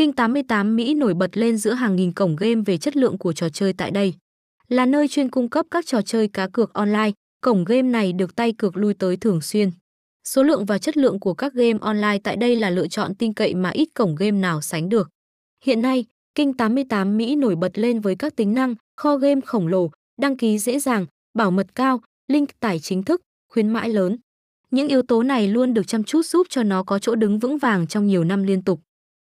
Kinh 88 Mỹ nổi bật lên giữa hàng nghìn cổng game về chất lượng của trò chơi tại đây. Là nơi chuyên cung cấp các trò chơi cá cược online, cổng game này được tay cược lui tới thường xuyên. Số lượng và chất lượng của các game online tại đây là lựa chọn tin cậy mà ít cổng game nào sánh được. Hiện nay, Kinh 88 Mỹ nổi bật lên với các tính năng, kho game khổng lồ, đăng ký dễ dàng, bảo mật cao, link tải chính thức, khuyến mãi lớn. Những yếu tố này luôn được chăm chút giúp cho nó có chỗ đứng vững vàng trong nhiều năm liên tục.